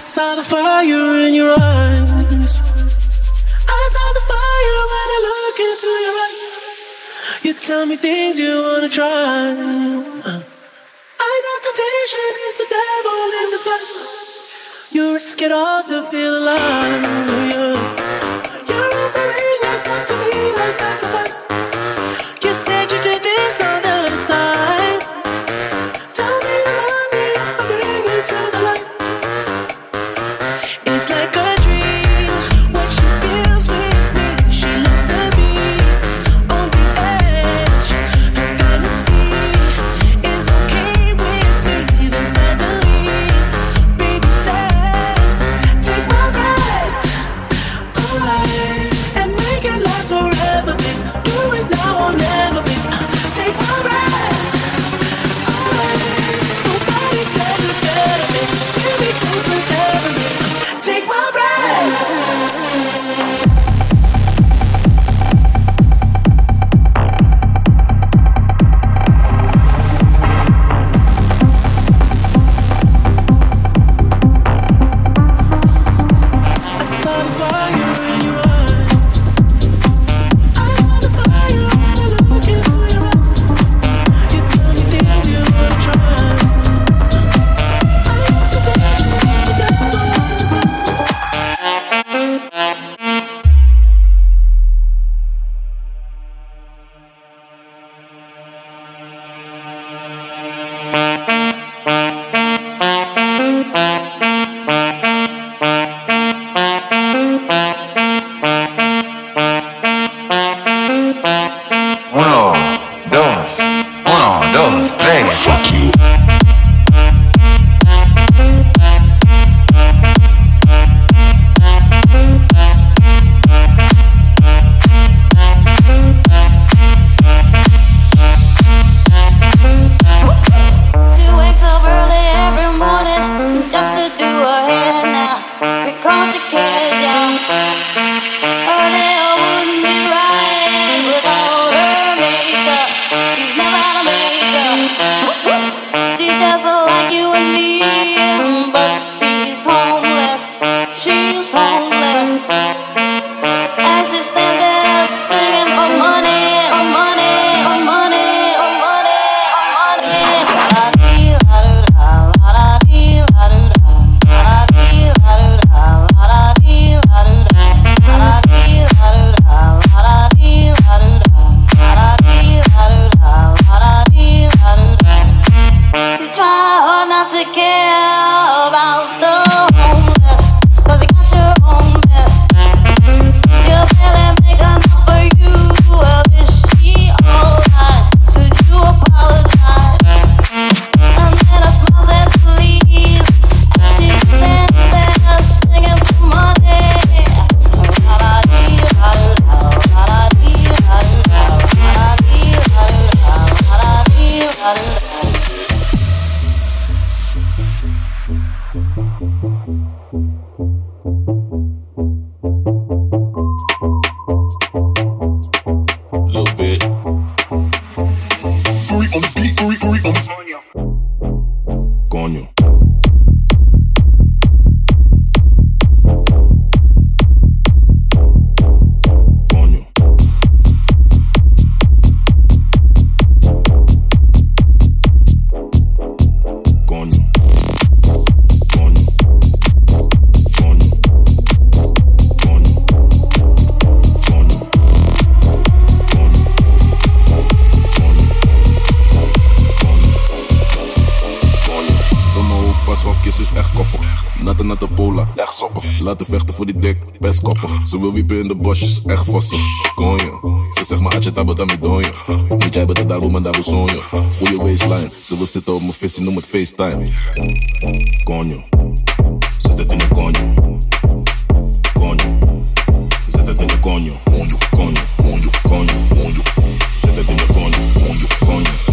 saw the fire in your eyes. I saw the fire when I look into your eyes. You tell me things you wanna try. I know temptation is the devil in disguise. You risk it all to feel alive. Yeah. You're offering yourself to me like sacrifice. laten vechten voor die dik, best koppig. Ze wil wiepen in de bosjes, echt vossen. Konjo, ze zegt maar atje tabat amidonjo. Niet jij beten daarom en daarom sonjo. Voel je waistline, ze wil zitten op mijn vis, noem het FaceTime. Konjo, zet het in de konjo. Konjo, zet het in de konjo. Konjo, konjo, konjo, konjo. Zet het in de konjo, konjo, konjo.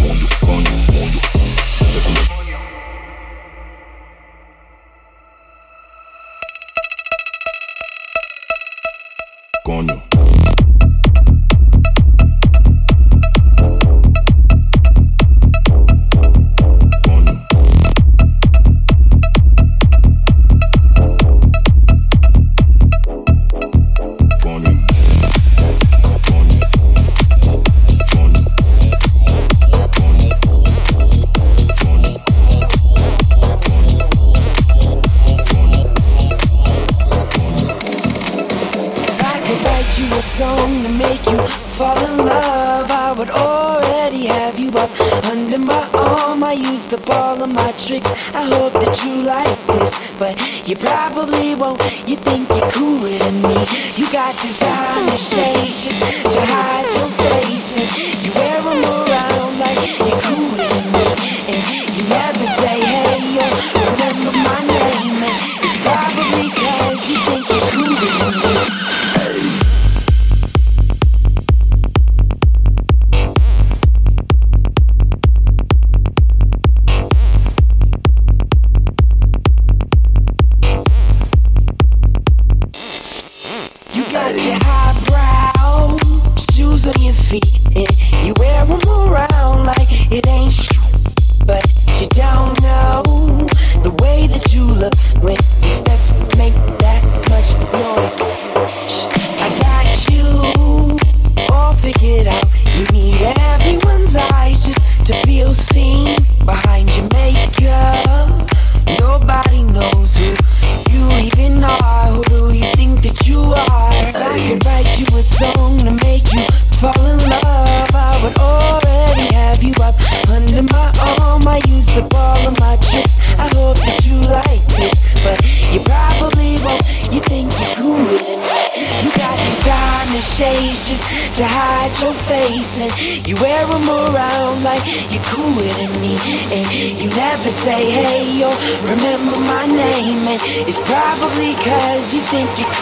Song to make you fall in love, I would already have you up under my arm. I used up all of my tricks. I hope that you like this, but you probably won't. You think you're cooler than me. You got just to hide your face, and you wear them around like you're cooler than me. And you never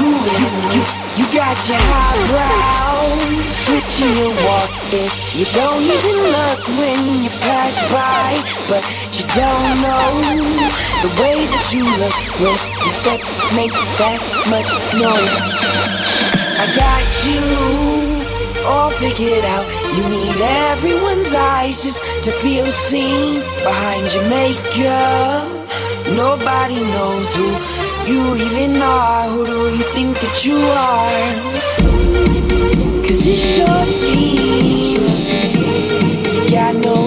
You, you got your highbrow, switching your walk, and you don't even look when you pass by. But you don't know the way that you look when your steps make that much noise. I got you all figured out. You need everyone's eyes just to feel seen behind your makeup. Nobody knows who you even are. Who do you think that you are? Cause it sure seems you got no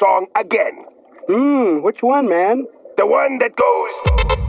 song again. Hmm, which one, man? The one that goes.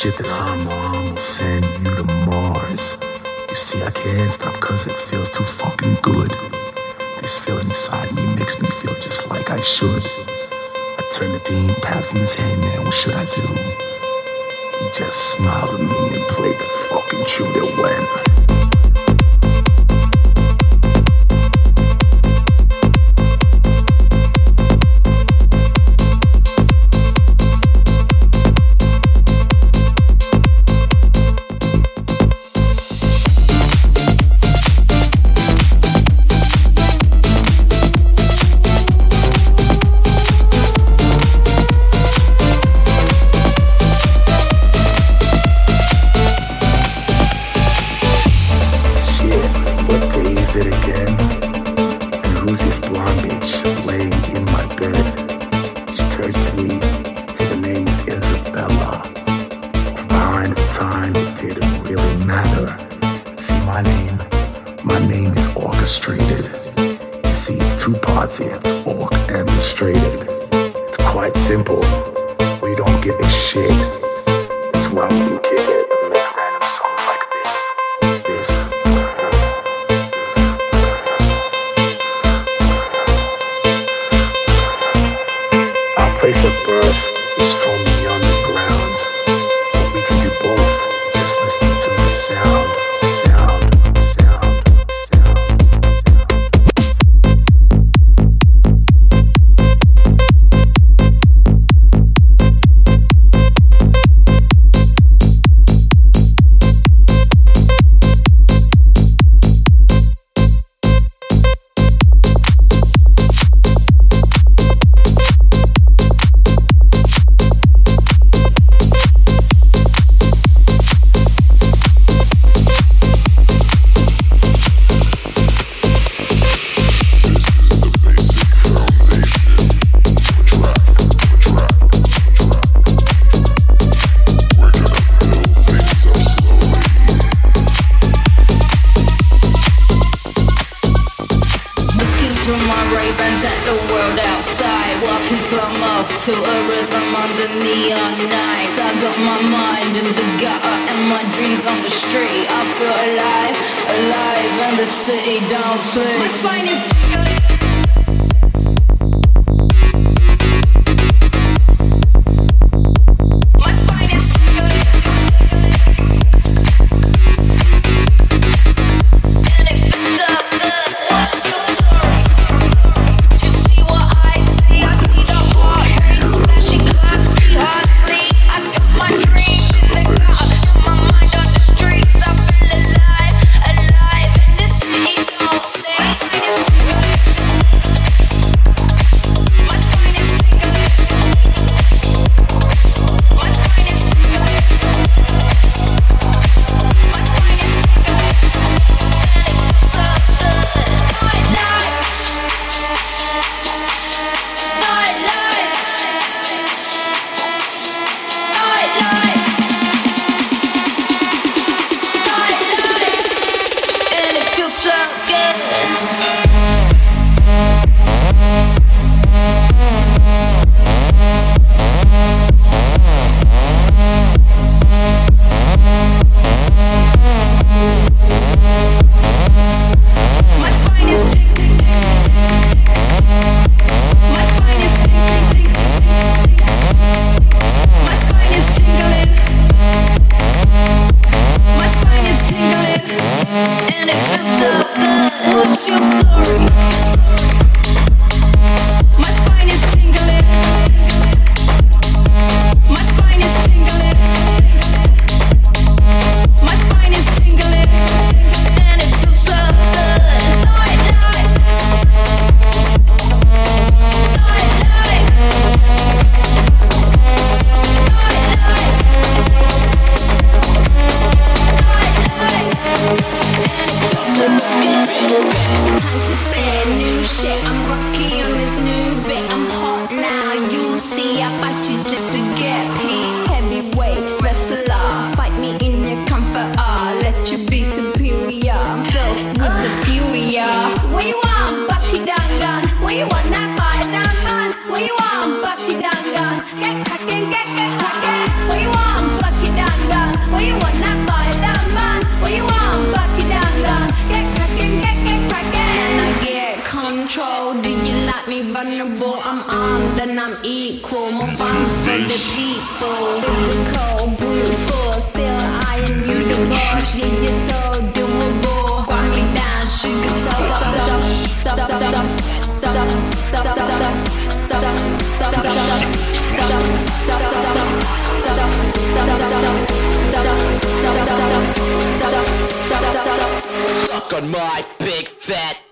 shit that I mom will send you to Mars. You see, I can't stop cause it feels too fucking good. This feeling inside me makes me feel just like I should. I turned to Dean Paps and his hand, man, what should I do? He just smiled at me and played the fucking tune that went. the people. Physical blue score, still eyeing you the boss. Yeah, you're so doable. Grind me down, sugar soda. Suck on my big fat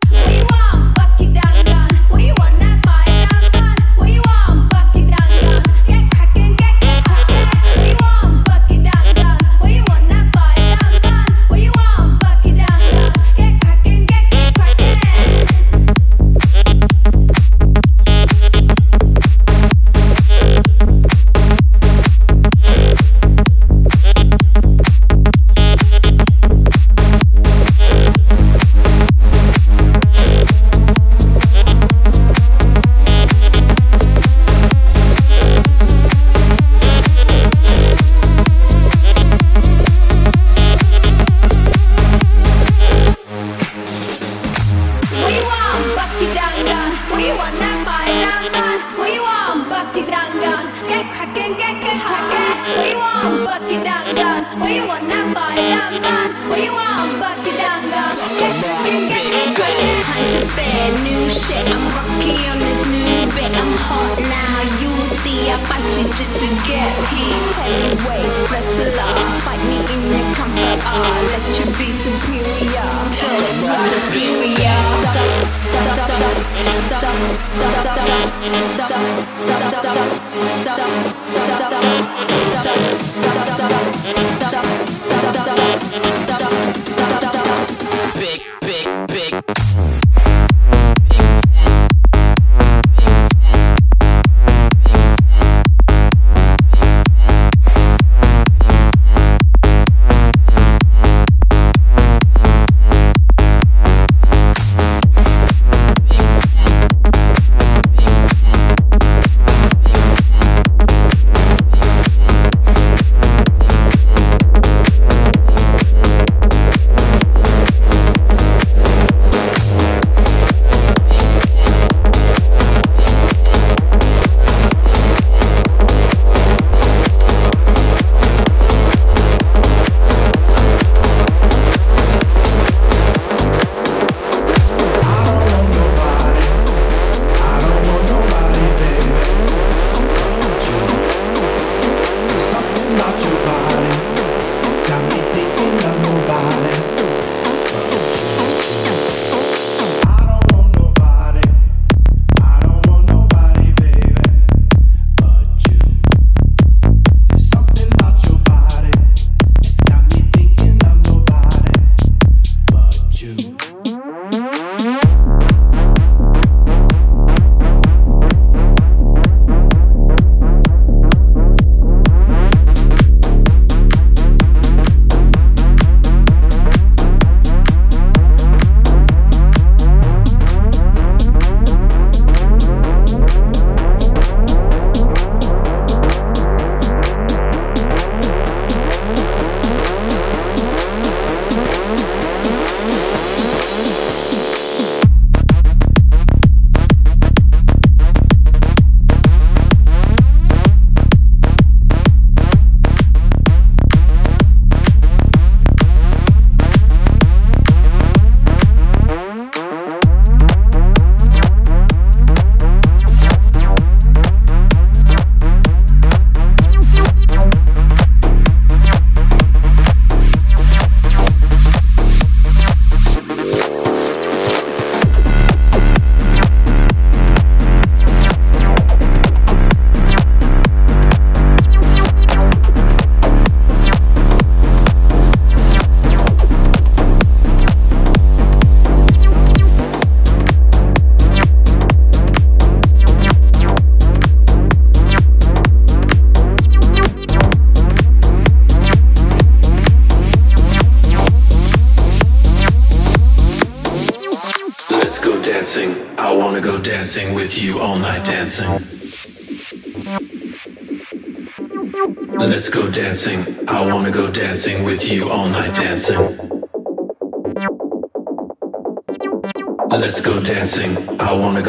just to get peace. Anyway, wrestle up, fight me in your comfort art. Let you be superior. I'm with the furia.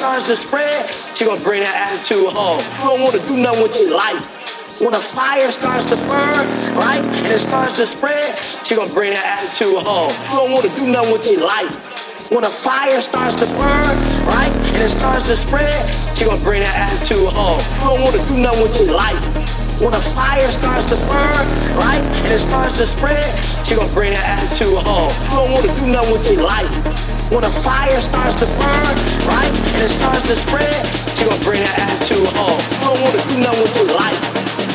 Starts to spread, she gonna bring that attitude home. You don't wanna do nothing with your life. When a fire starts to burn, right, and it starts to spread, she gonna bring that attitude home. You don't wanna do nothing with your life. When a fire starts to burn, right, and it starts to spread, she gonna bring that attitude home. You don't wanna do nothing with your life. When a fire starts to burn, right, and it starts to spread, she gonna bring that attitude home. You don't wanna do nothing with your life. When a fire starts to burn, right, and it starts to spread, she gonna bring that attitude home. You don't wanna do nothing with your life.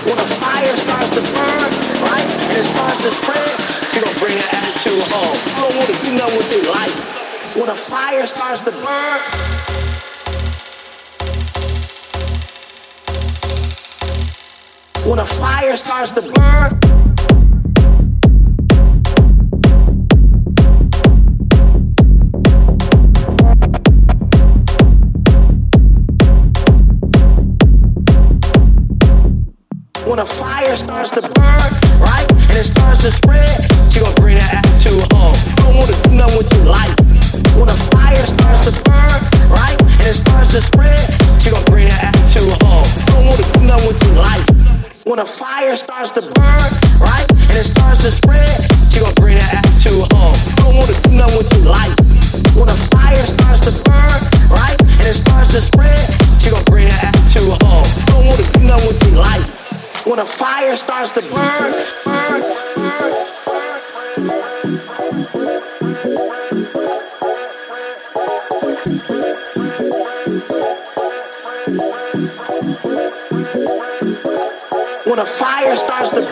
When a fire starts to burn, right, and it starts to spread, she gonna bring that attitude home. You don't wanna do nothing with your life. When a fire starts to burn, when a fire starts to burn. When a fire starts to burn, right, and it starts to spread, she gonna bring that attitude home. Don't wanna do nothing with your life. When a fire starts to burn, right, and it starts to spread, she gonna bring that attitude home. Don't wanna do nothing with your life. When a fire starts to burn, right, and it starts to spread, she gonna bring that attitude home. Don't wanna do nothing with your life. When a fire starts to burn, right, and it starts to spread, she gonna bring that attitude home. Don't wanna When a fire starts to burn. When a fire starts to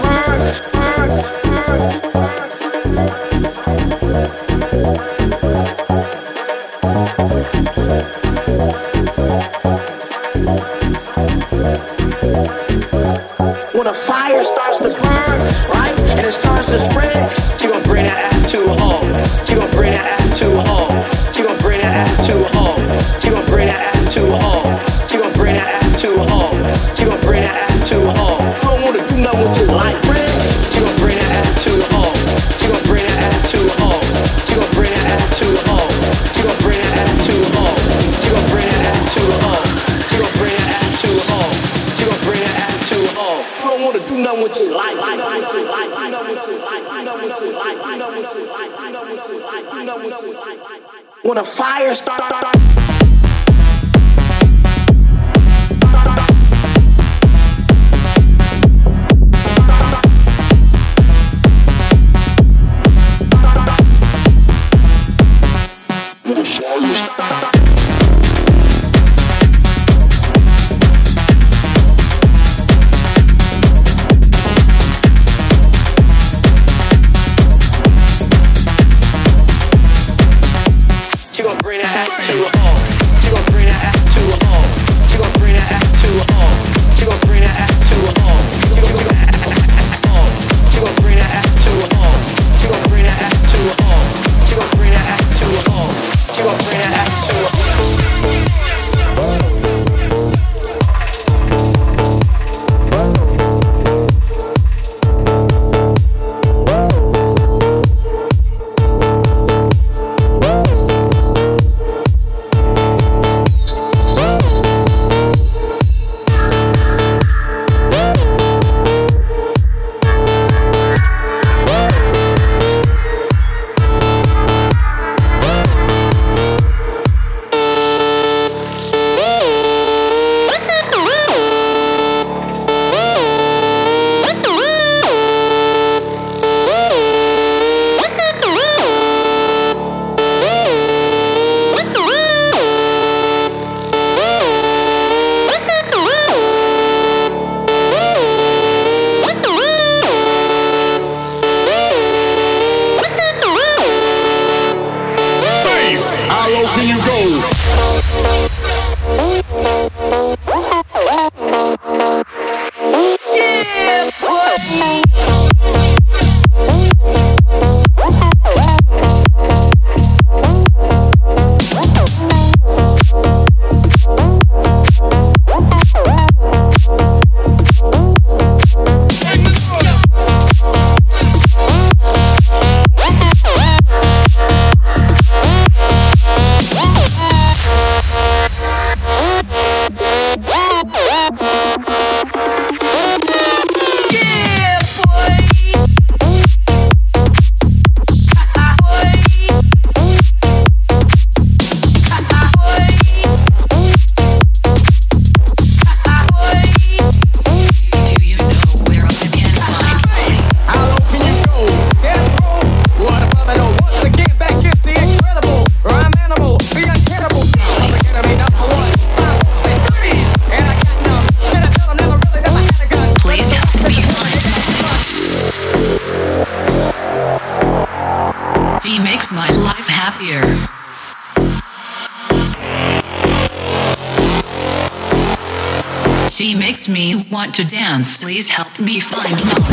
to dance, please help me find love.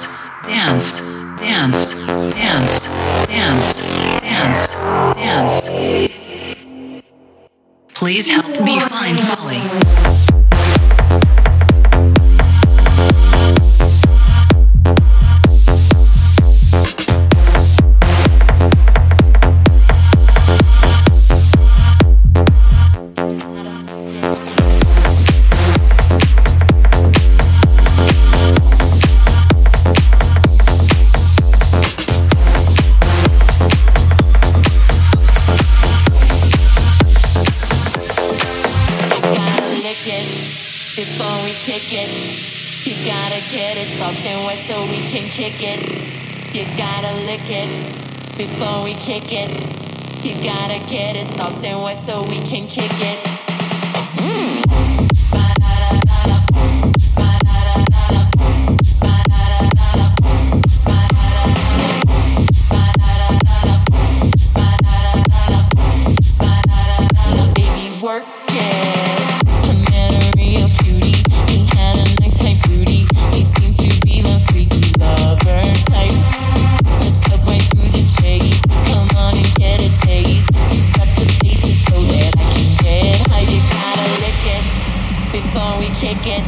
please help me You gotta get it soft and wet so we can kick it. kick it.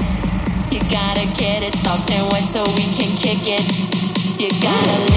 You gotta get it soft and wet so we can kick it. You gotta.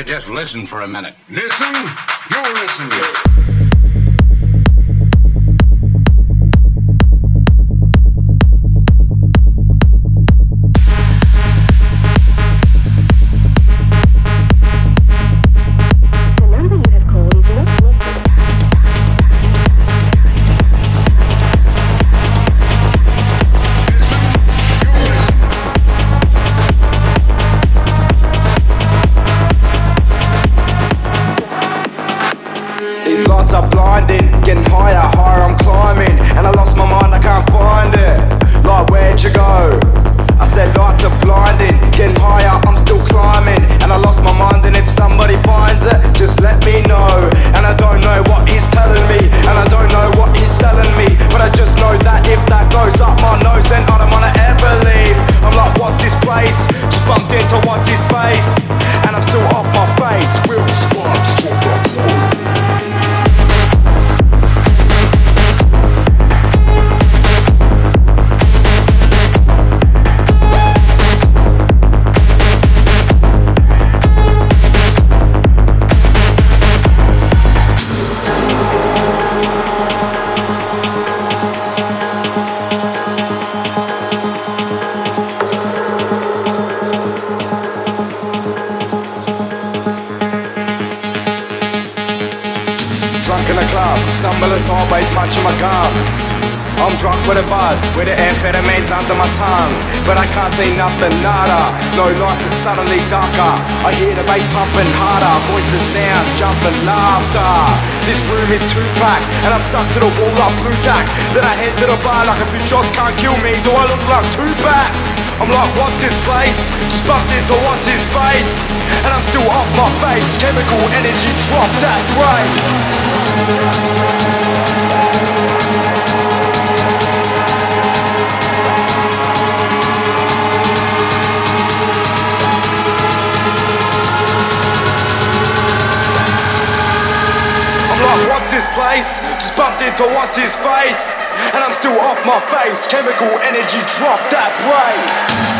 you just listen for a minute. Listen? You listen. You. buzz. I'm drunk with a buzz, where the amphetamine's under my tongue. But I can't see nothing, nada. No lights, it's suddenly darker. I hear the bass pumping harder, voices, sounds, jumping laughter. This room is too packed, and I'm stuck to the wall like Blu Tack. Then I head to the bar like a few shots can't kill me. Do I look like two pack? I'm like, what's his place? Just bumped into what's his face? And I'm still off my face. Chemical energy drop that break. Just bumped into what's his face, and I'm still off my face. Chemical energy drop that bright.